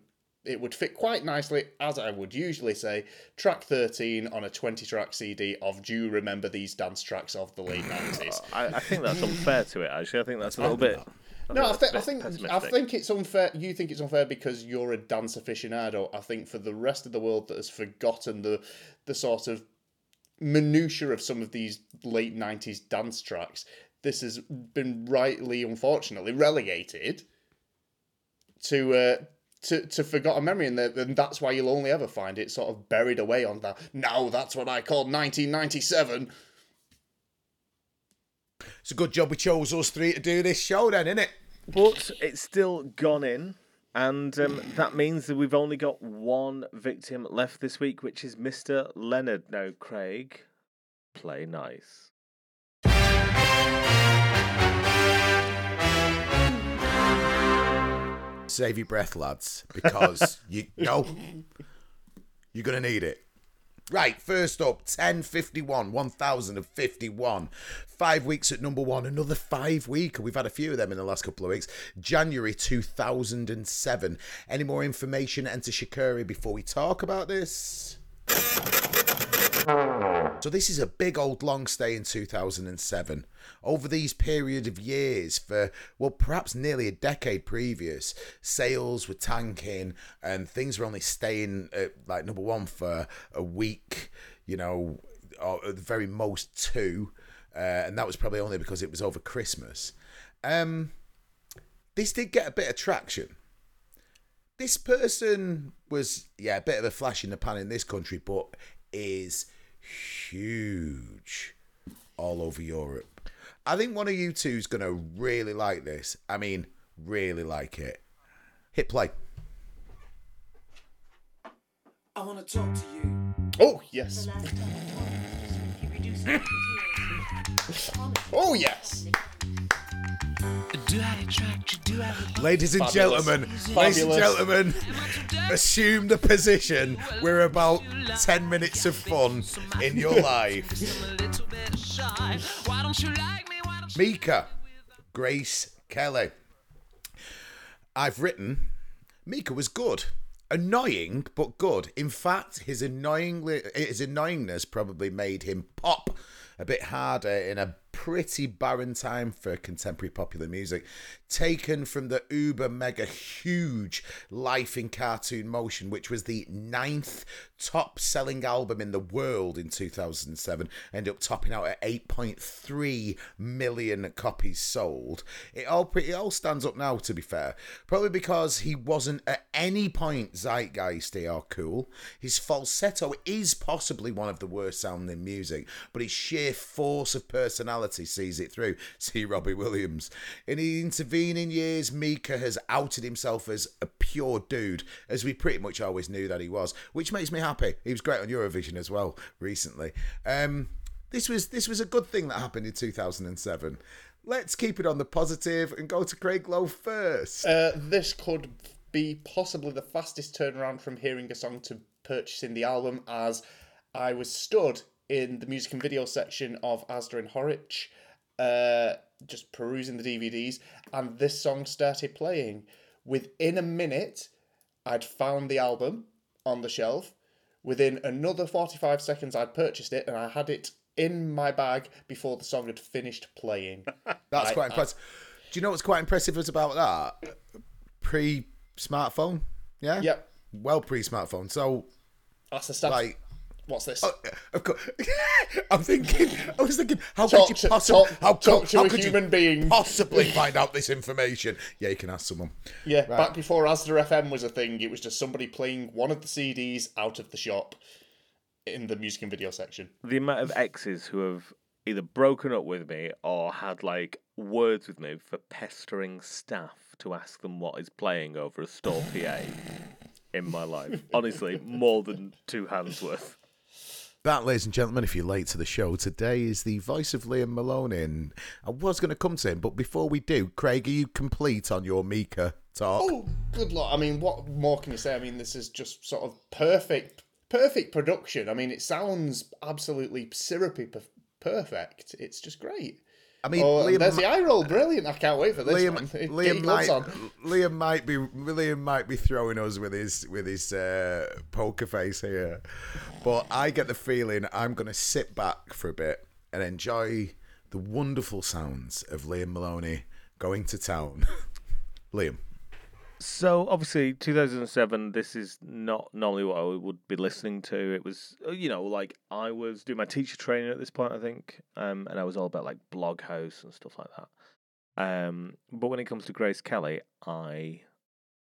It would fit quite nicely, as I would usually say, track 13 on a 20 track CD of Do You Remember These Dance Tracks of the late 90s? I, I think that's unfair to it. Actually, I think that's a little bit. No, I that's think a I think I think it's unfair. You think it's unfair because you're a dance aficionado. I think for the rest of the world that has forgotten the the sort of minutia of some of these late nineties dance tracks, this has been rightly, unfortunately, relegated to uh, to to forgotten memory, and, that- and that's why you'll only ever find it sort of buried away on that. Now that's what I call 1997. It's a good job we chose us three to do this show, then, isn't it? But it's still gone in, and um, that means that we've only got one victim left this week, which is Mr. Leonard. Now, Craig, play nice. Save your breath, lads, because you no, you're gonna need it. Right, first up, 1051, 1051. Five weeks at number one, another five week. We've had a few of them in the last couple of weeks. January 2007. Any more information, enter Shikari before we talk about this? So this is a big old long stay in 2007. Over these period of years, for well, perhaps nearly a decade previous, sales were tanking and things were only staying at like number one for a week. You know, or at the very most two, uh, and that was probably only because it was over Christmas. Um, this did get a bit of traction this person was yeah a bit of a flash in the pan in this country but is huge all over europe i think one of you two is going to really like this i mean really like it hit play I wanna talk to you. Oh yes. Oh yes. Ladies and Fabulous. gentlemen ladies and Fabulous. gentlemen assume the position we're about 10 minutes of fun in your life Why don't you like me? Why don't you Mika, Grace Kelly. I've written Mika was good. Annoying, but good. In fact, his annoyingly his annoyingness probably made him pop a bit harder in a pretty barren time for contemporary popular music, taken from the uber mega huge Life in Cartoon Motion, which was the ninth top selling album in the world in 2007, ended up topping out at 8.3 million copies sold. It all it all stands up now, to be fair, probably because he wasn't at any point zeitgeisty or cool. His falsetto is possibly one of the worst sounding music, but his sheer force of personality sees it through. See Robbie Williams. In the intervening years, Mika has outed himself as a pure dude, as we pretty much always knew that he was, which makes me happy. He was great on Eurovision as well recently. Um, this was this was a good thing that happened in 2007. Let's keep it on the positive and go to Craig Lowe first. Uh, this could be possibly the fastest turnaround from hearing a song to purchasing the album, as I was stood in the music and video section of Asda and Horwich, uh, just perusing the DVDs, and this song started playing. Within a minute, I'd found the album on the shelf. Within another 45 seconds, I'd purchased it and I had it in my bag before the song had finished playing. That's I- quite I- uh, impressive. Do you know what's quite impressive about that? Pre smartphone, yeah. Yep. Well, pre smartphone. So, That's the stuff. like, What's this? uh, of course, I'm thinking. I was thinking, how Talk could you possibly, talk- how, talk co- to how a could human you being. possibly find out this information? Yeah, you can ask someone. Yeah, Right. back before Asda FM was a thing, it was just somebody playing one of the CDs out of the shop in the music and video section. the amount of exes who have either broken up with me or had like words with me for pestering staff to ask them what is playing over a store PA in my life. Honestly, more than two hands worth. That, ladies and gentlemen, if you're late to the show, today is the voice of Liam Maloney. And I was going to come to him, but before we do, Craig, are you complete on your Mika talk? Oh, good luck. I mean, what more can you say? I mean, this is just sort of perfect, perfect production. I mean, it sounds absolutely syrupy perfect. It's just great. I mean, Oh, Liam, there's the eye roll. Brilliant. I can't wait for this Liam, one. Liam might. Liam might be Liam might be throwing us with his with his uh, poker face here, but I get the feeling I'm going to sit back for a bit and enjoy the wonderful sounds of Liam Maloney going to town. Liam, So obviously, 2007. This is not normally what I would be listening to. It was, uh, you know, like I was doing my teacher training at this point, I think, um, and I was all about like blog hosts and stuff like that. Um, but when it comes to Grace Kelly, I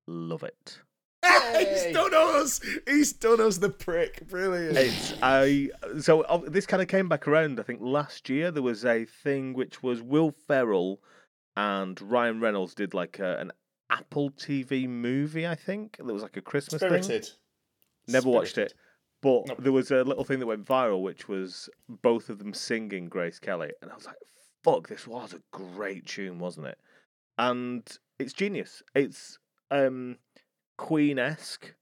love it. he's Hey. done us. He's done us the prick. Brilliant. It's I so uh, this kind of came back around. I think last year there was a thing which was Will Ferrell and Ryan Reynolds did like a, an Apple TV movie. I think it was like a Christmas thing. Spirited. Never watched it, but Nope. there was a little thing that went viral, which was both of them singing Grace Kelly, and I was like, "Fuck, this was a great tune, wasn't it?" And it's genius. It's um Queen esque,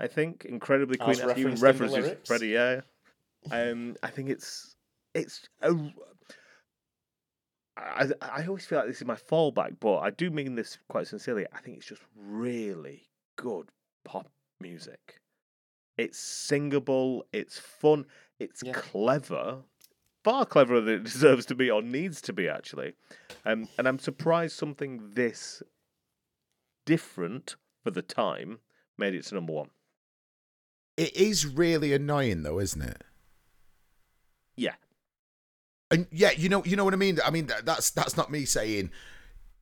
I think, incredibly Queen esque. Even referenced in the references. Freddie, yeah. Um, I think it's it's a. I, I always feel like this is my fallback, but I do mean this quite sincerely. I think it's just really good pop music. It's singable, it's fun, it's Yeah. clever, far cleverer than it deserves to be or needs to be, actually. Um, and I'm surprised something this different for the time made it to number one. It is really annoying, though, isn't it? Yeah. And yeah, you know, you know what I mean. I mean, that, that's that's not me saying,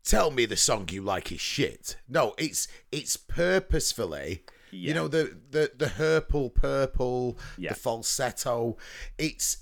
"Tell me the song you like is shit." No, it's it's purposefully. Yeah. You know the the the purple purple, Yeah. the falsetto. It's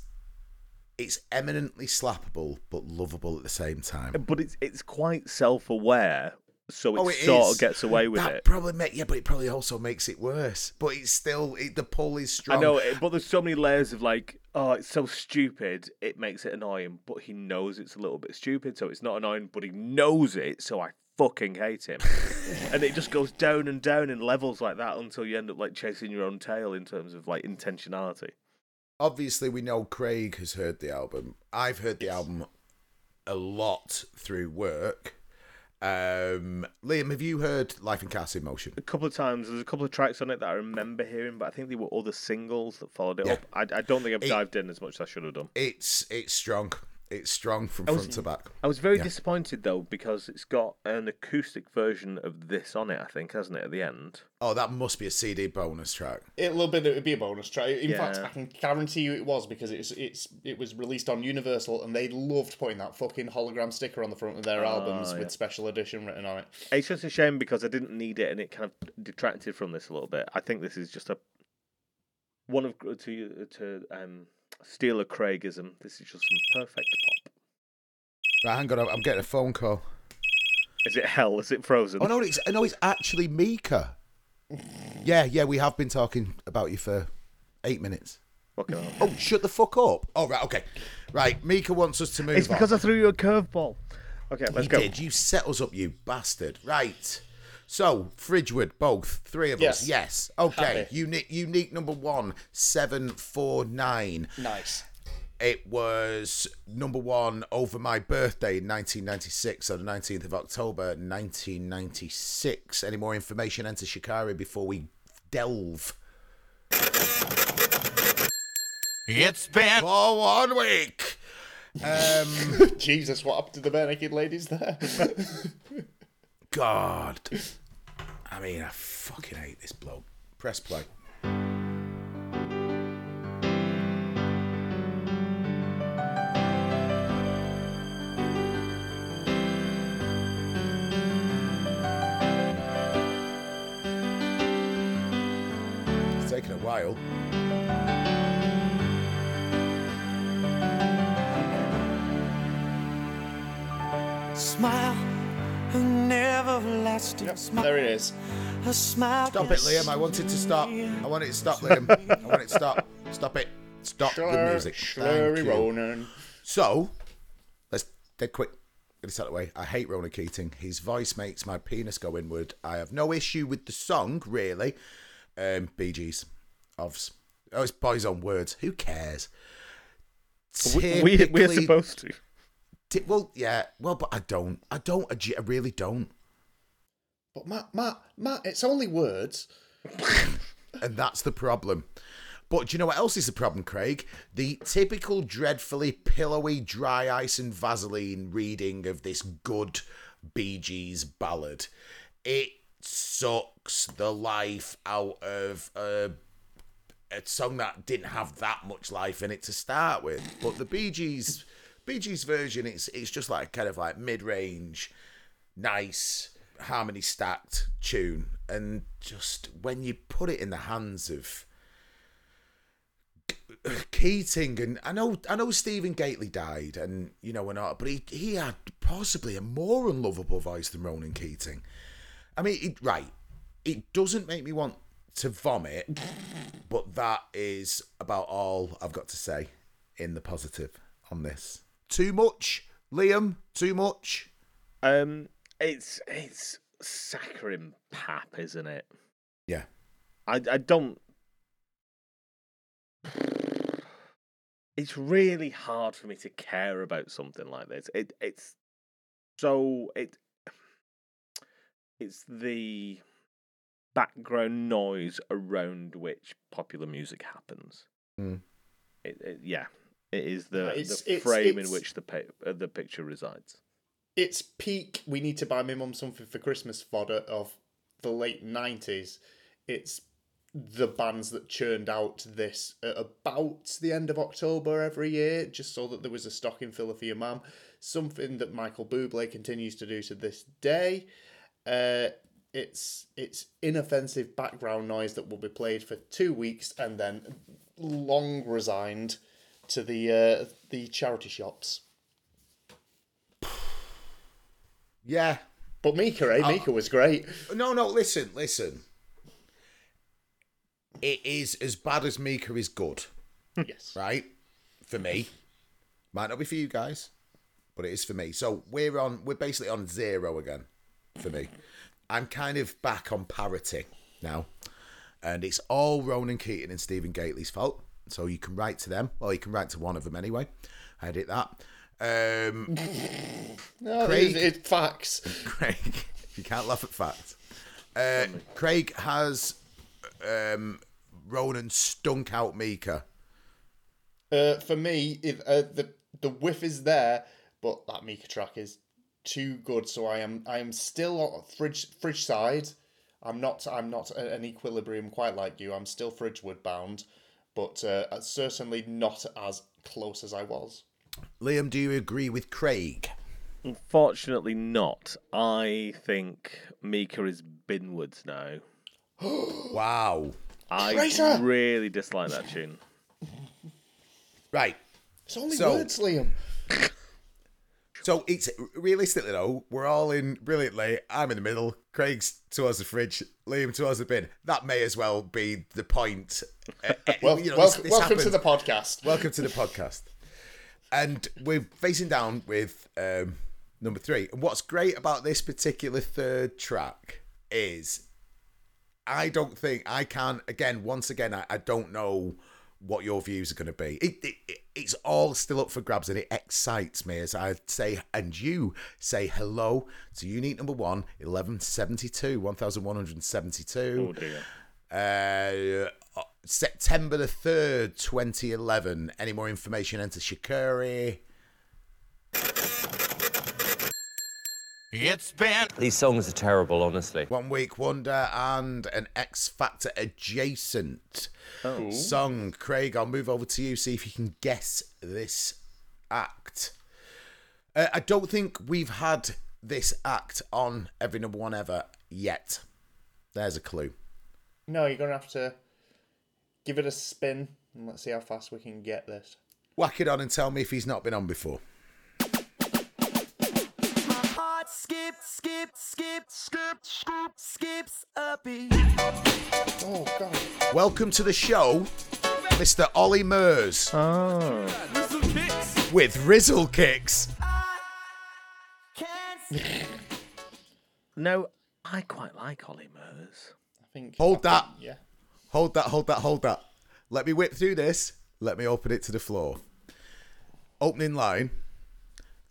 it's eminently slappable but lovable at the same time. But it's it's quite self aware, so it, Oh, it sort is. of gets away with that it. probably make yeah, but it probably also makes it worse. But it's still it, the pull is strong. I know, but there's so many layers of like, oh, it's so stupid, it makes it annoying. But he knows it's a little bit stupid, so it's not annoying. But he knows it, so I fucking hate him. and it just goes down and down in levels like that until you end up like chasing your own tail in terms of like intentionality. obviously we know Craig has heard the album. I've heard the album a lot through work. Um, Liam, have you heard Life in Cartoon Motion? A couple of times, there's a couple of tracks on it that I remember hearing, but I think they were other singles that followed it Yeah. up. I, I don't think I've It- dived in as much as I should have done. It's it's strong. It's strong from I was- front to back. I was very Yeah. disappointed though because it's got an acoustic version of this on it. I think, hasn't it? At the end. Oh, that must be a CD bonus track. It'll be it'll be a bonus track. In fact, I can guarantee you it was because it's it's it was released on Universal and they loved putting that fucking hologram sticker on the front of their albums yeah. with special edition written on it. It's just a shame because I didn't need it and it kind of detracted from this a little bit. I think this is just a one of to to um steal a Craigism. This is just some perfect pop. Right, hang on, I'm getting a phone call. Is it hell? Is it frozen? Oh no, it's no, it's actually Mika. Yeah, yeah, we have been talking about you for eight minutes. Fucking hell. Oh, shut the fuck up. Oh, right, okay. Right, Mika wants us to move It's because on. I threw you a curveball. Okay, let's you go. did. You set us up, you bastard. Right. So, Fridgewood, both, three of us. Yes. Yes. Okay. Happy. Unique, unique number one, 749. Nice. It was number one over my birthday in 1996, on the 19th of October, 1996. Any more information, enter Shikari before we delve It's been for one week. Um, Jesus, what up to the bare naked ladies there? God. I mean, I fucking hate this bloke. Press play. Stop it, Liam. I wanted to stop. I want it to stop, Liam. I want it to stop. Stop it. Stop the music. Schlurry Thank you. Ronan. So, let's dead quick. Get this out of the way. I hate Ronan Keating. His voice makes my penis go inward. I have no issue with the song, really. Um, Bee Gees. Ovs. Oh, it's Boyzone words. Who cares? We, we, we're supposed to. Ti- well, yeah. Well, but I don't. I don't. I really don't. But Matt, Matt, Matt, it's only words. And that's the problem. But do you know what else is the problem, Craig? The typical dreadfully pillowy, dry ice and Vaseline reading of this good Bee Gees ballad. It sucks the life out of a, a song that didn't have that much life in it to start with. But the Bee Gees, Bee Gees version, it's it's just like kind of like mid range, nice harmony stacked tune, and just when you put it in the hands of Keating and I know I know Stephen Gately died and you know and all, but he he had possibly a more unlovable voice than Ronan Keating. I mean, it, right, it doesn't make me want to vomit, but that is about all I've got to say in the positive on this. Too much, Liam. Too much. Um, it's it's saccharine pap, isn't it? Yeah. I I don't. It's really hard for me to care about something like this. It it's so it it's the background noise around which popular music happens. Mm. It, it yeah, it is the, It's- the frame it's- in which the pa- uh, the picture resides. It's peak. We need to buy my mum something for Christmas fodder of the late nineties. It's the bands that churned out this at about the end of October every year, just so that there was a stocking filler for your mum. Something that Michael Bublé continues to do to this day. Uh, it's it's inoffensive background noise that will be played for two weeks and then long resigned to the uh, the charity shops. Yeah. But Mika, eh? Mika was great. No, no. Listen, listen. It is as bad as Mika is good. Yes. right? For me, might not be for you guys, but it is for me. So we're on. We're basically on zero again for me. I'm kind of back on parity now, and it's all Ronan Keating and Stephen Gately's fault. So you can write to them, or you can write to one of them anyway. I did that. Um, No, Craig- it's, it's facts. Craig, you can't laugh at facts. Uh, Craig has um, Ronan stunk out Mika. Uh, for me, if, uh, the the whiff is there, but that Mika track is too good. So I am I am still on fridge fridge side. I'm not I'm not at an equilibrium quite like you. I'm still Fridgewood bound, but uh, certainly not as close as I was. Liam, do you agree with Craig? Unfortunately, not. I think Mika is Binwoods now. Wow. I Traitor! really dislike that tune. Right. It's only So- words, Liam. So it's realistically though, we're all in brilliantly. I'm in the middle. Craig's towards the fridge. Liam towards the bin. That may as well be the point. Uh, uh, Well, you know, welcome, this- this welcome to the podcast. Welcome to the podcast. And we're facing down with um, number three. And what's great about this particular third track is I don't think I can. Again, once again, I, I don't know what your views are going to be. It, it, it- it's all still up for grabs, and it excites me as I say, and you say hello to unique number one, eleven seventy two, one thousand one hundred seventy two. Oh dear. Uh, September the 3rd, 2011. Any more information, enter Shikari. It's been These songs are terrible, honestly. One Week Wonder and an X Factor adjacent song. Craig, I'll move over to you, see if you can guess this act. Uh, I don't think we've had this act on every number one ever yet. There's a clue. No, you're gonna have to give it a spin and let's see how fast we can get this. Whack it on and tell me if he's not been on before. Heart skip, skip, skip, skip, skip, skips a beat. Oh god. Welcome to the show, Mr. Ollie Murs Oh. with Rizzle Kicks. Can't No, I quite like Ollie Murs. I think Hold I that. think- yeah. Hold that, hold that, hold that. Let me whip through this. Let me open it to the floor. Opening line.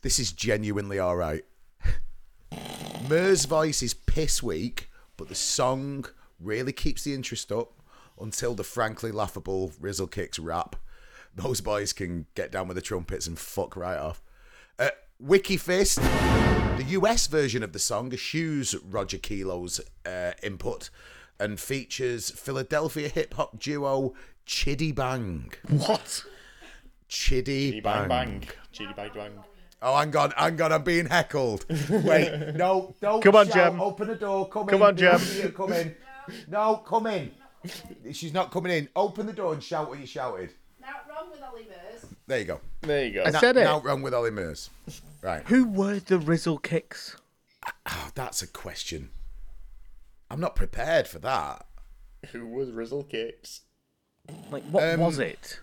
This is genuinely all right. Murs' voice is piss weak, but the song really keeps the interest up until the frankly laughable Rizzle Kicks rap. Those boys can get down with the trumpets and fuck right off. Uh, Wiki Fist, the US version of the song eschews Roger Kilo's uh, input and features Philadelphia hip hop duo Chiddy Bang. What? Chiddy Chitty bang bang. Chitty bang bang. Oh, hang on, hang on, I'm being heckled. Wait, no, don't. Come on, shout. Jem. Open the door. Come, Come in. on, Jem. Nobody here, Come in. No, come in. She's not coming in. Open the door and shout what you shouted. Not wrong with Ollie Murs. There you go. There you go. I Na- said it. Now wrong with Ollie Murs. Right. Who were the Rizzle Kicks? Oh, that's a question. I'm not prepared for that. Who was Rizzle Kicks? Like, what Um, was it?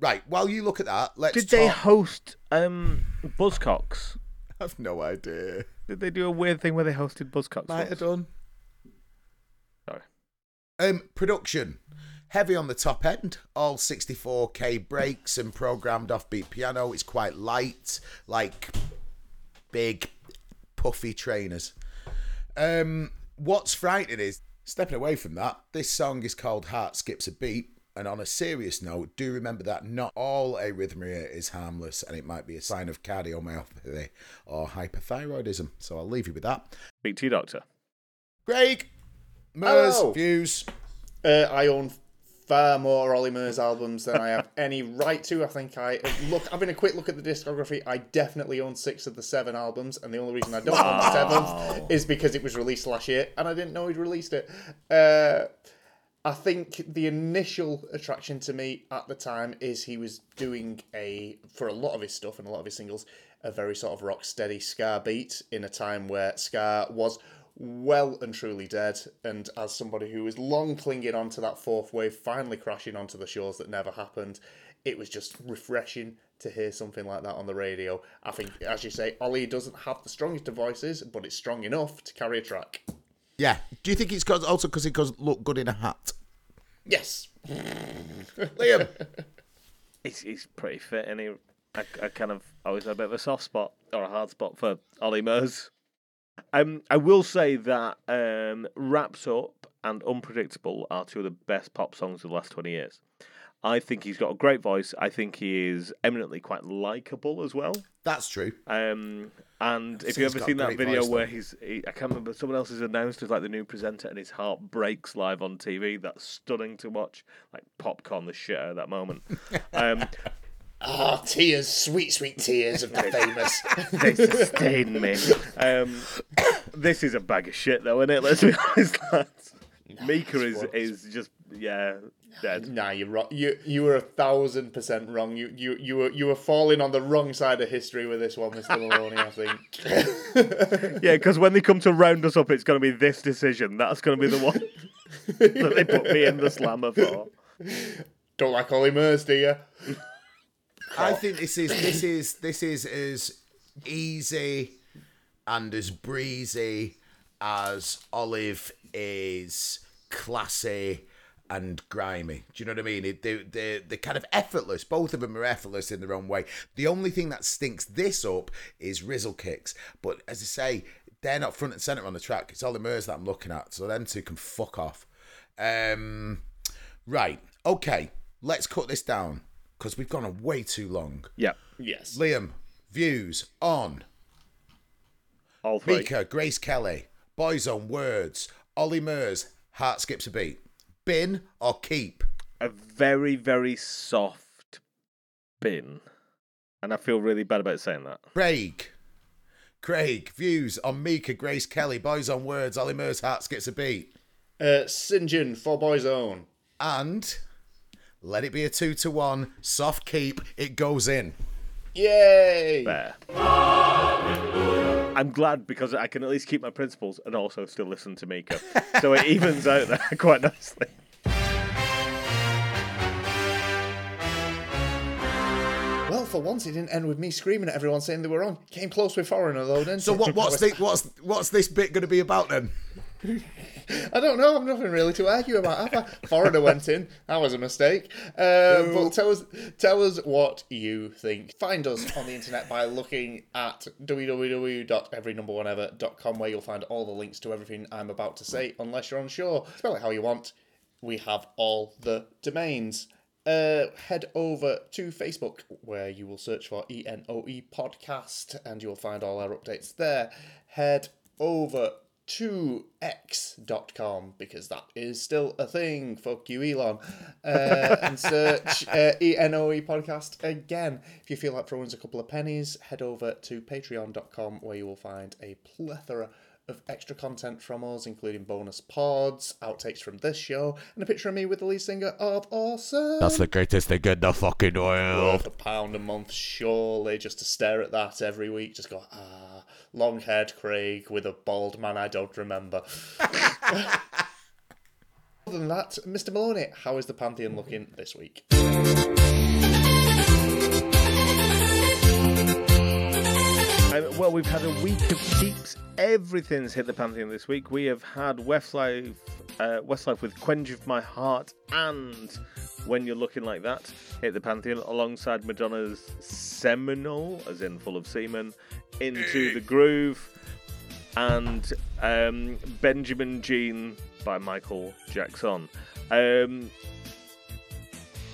Right. While you look at that, let's Did they host um Buzzcocks? I have no idea. Did they do a weird thing where they hosted Buzzcocks? Might have once? done. Sorry. Um, production. Heavy on the top end, all 64k breaks and programmed offbeat piano. It's quite light, like big, puffy trainers. Um, what's frightening is stepping away from that. This song is called Heart Skips a Beat. And on a serious note, do remember that not all arrhythmia is harmless and it might be a sign of cardiomyopathy or hyperthyroidism. So I'll leave you with that. Speak to your doctor. Greg, Murs, Hello. views. Uh, I own far more Ollie Murs albums than I have any right to. I think I look. Having a quick look at the discography, I definitely own six of the seven albums, and the only reason I don't own the seventh is because it was released last year, and I didn't know he'd released it. Uh, I think the initial attraction to me at the time is he was doing a for a lot of his stuff and a lot of his singles a very sort of rock steady ska beat in a time where ska was well and truly dead and as somebody who was long clinging on to that fourth wave finally crashing onto the shores that never happened it was just refreshing to hear something like that on the radio i think as you say ollie doesn't have the strongest of voices but it's strong enough to carry a track Yeah. Do you think it's 'cause- also because it goes look good in a hat? yes Liam. He's, he's pretty fit, and he, I, I kind of always had a bit of a soft spot or a hard spot for Ollie Murs. Um, I will say that um, Wrapped Up and Unpredictable are two of the best pop songs of the last 20 years. I think he's got a great voice. I think he is eminently quite likable as well. That's true. Um, and if you he's ever seen that video voice, where though. he's, he, I can't remember, someone else is announced as like the new presenter and his heart breaks live on TV. That's stunning to watch. Like popcorn the shit out of that moment. Um, Ah, tears, sweet, sweet tears of the famous. they sustain me. Um, this is a bag of shit, though, isn't it? Let's be honest, lads. Mika is is just yeah dead. Nah, you're wrong. You you were a thousand percent wrong. You you you were you were falling on the wrong side of history with this one, Mr. Maloney. I think. Yeah, because when they come to round us up, it's going to be this decision. That's going to be the one that they put me in the slammer for. Don't like Ollie Murs, do you? I think this is this is this is as easy and as breezy as Olive is classy and grimy. Do you know what I mean? It, they, they, they're kind of effortless. Both of them are effortless in their own way. The only thing that stinks this up is Rizzle kicks. But as I say, they're not front and centre on the track. It's Ollie Murs that I'm looking at. So them two can fuck off. Um, right. Okay. Let's cut this down because we've gone on way too long. Yeah, Yes. Liam, views on all three. Mika, Grace Kelly, Boyzone Words, Ollie Murs, Heart Skips a Beat. Bin or keep? A very very soft bin, and I feel really bad about saying that. Craig. Craig, views on Mika, Grace Kelly, Boyzone Words, Ollie Murs, Heart Skips a Beat. Uh, St. John for Boyzone. And let it be a two to one, soft keep, it goes in. Yay! Fair. I'm glad because I can at least keep my principles and also still listen to Mika, so it evens out there quite nicely. Well, for once, it didn't end with me screaming at everyone saying they were wrong. Came close with Foreigner though, didn't So it? what, what's the, what's what's this bit going to be about then? I don't know. I'm nothing really to argue about. Have I? Foreigner went in. That was a mistake. Uh, but tell us, tell us what you think. Find us on the internet by looking at www.everynumberonever.com, where you'll find all the links to everything I'm about to say. Unless you're unsure, spell it how you want. We have all the domains. Uh, head over to Facebook, where you will search for ENOE Podcast, and you will find all our updates there. Head over to x.com because that is still a thing. Fuck you, Elon. Uh, and search uh, ENOE podcast again. If you feel like throwing us a couple of pennies, head over to patreon.com where you will find a plethora of extra content from us, including bonus pods, outtakes from this show, and a picture of me with the lead singer of Awesome. That's the greatest thing in the fucking world. worth a pound a month, surely, just to stare at that every week. Just go, ah, long haired Craig with a bald man I don't remember. Other than that, Mr. Maloney, how is the Pantheon looking this week? Um, well, we've had a week of keeps. Everything's hit the pantheon this week. We have had Westlife, uh, Westlife with "Queen of My Heart" and "When You're Looking Like That" hit the pantheon alongside Madonna's "Seminal," as in full of semen, "Into the Groove," and um, Benjamin Jean by Michael Jackson. Um,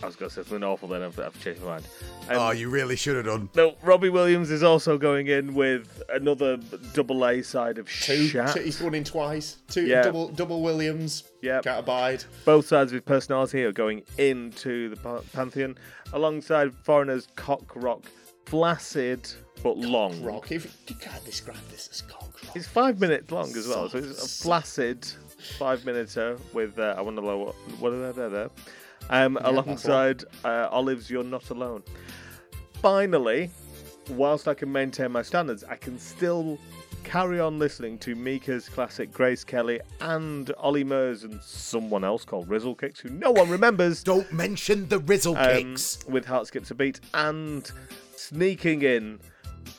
I was going to say something awful, then I've, I've changed my mind. Um, Oh, you really should have done. no, Robbie Williams is also going in with another double A side of Two, Shat. he's in twice. Two Yeah. double double Williams. Yeah, Can't abide. Both sides of his personality are going into the pantheon, alongside Foreigner's cock rock, flaccid but long. Rock. If you can't describe this as cock rock. It's five minutes long as well, so it's a flaccid five minuter with uh, I want to know what what are there there. Um, that's alongside uh, Olive's "You're Not Alone." Finally, whilst I can maintain my standards, I can still carry on listening to Mika's classic Grace Kelly and Ollie Murs and someone else called Rizzle Kicks, who no one remembers. Don't mention the Rizzle um, kicks. with Heart Skips a Beat and sneaking in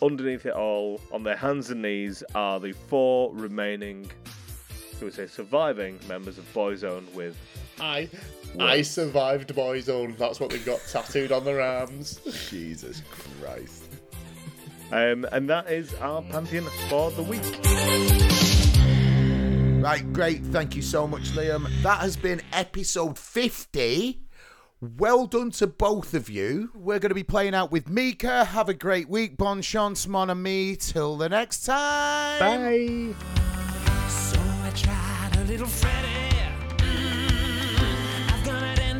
underneath it all on their hands and knees are the four remaining, who would say, surviving members of Boyzone with I, I survived Boyzone. That's what they've got tattooed on their arms. Jesus Christ. Um, and that is our pantheon for the week. Right, great. Thank you so much, Liam. That has been episode 50. Well done to both of you. We're going to be playing out with Mika. Have a great week. Bon chance, mon ami. Till the next time. Bye. So I tried a little Freddy.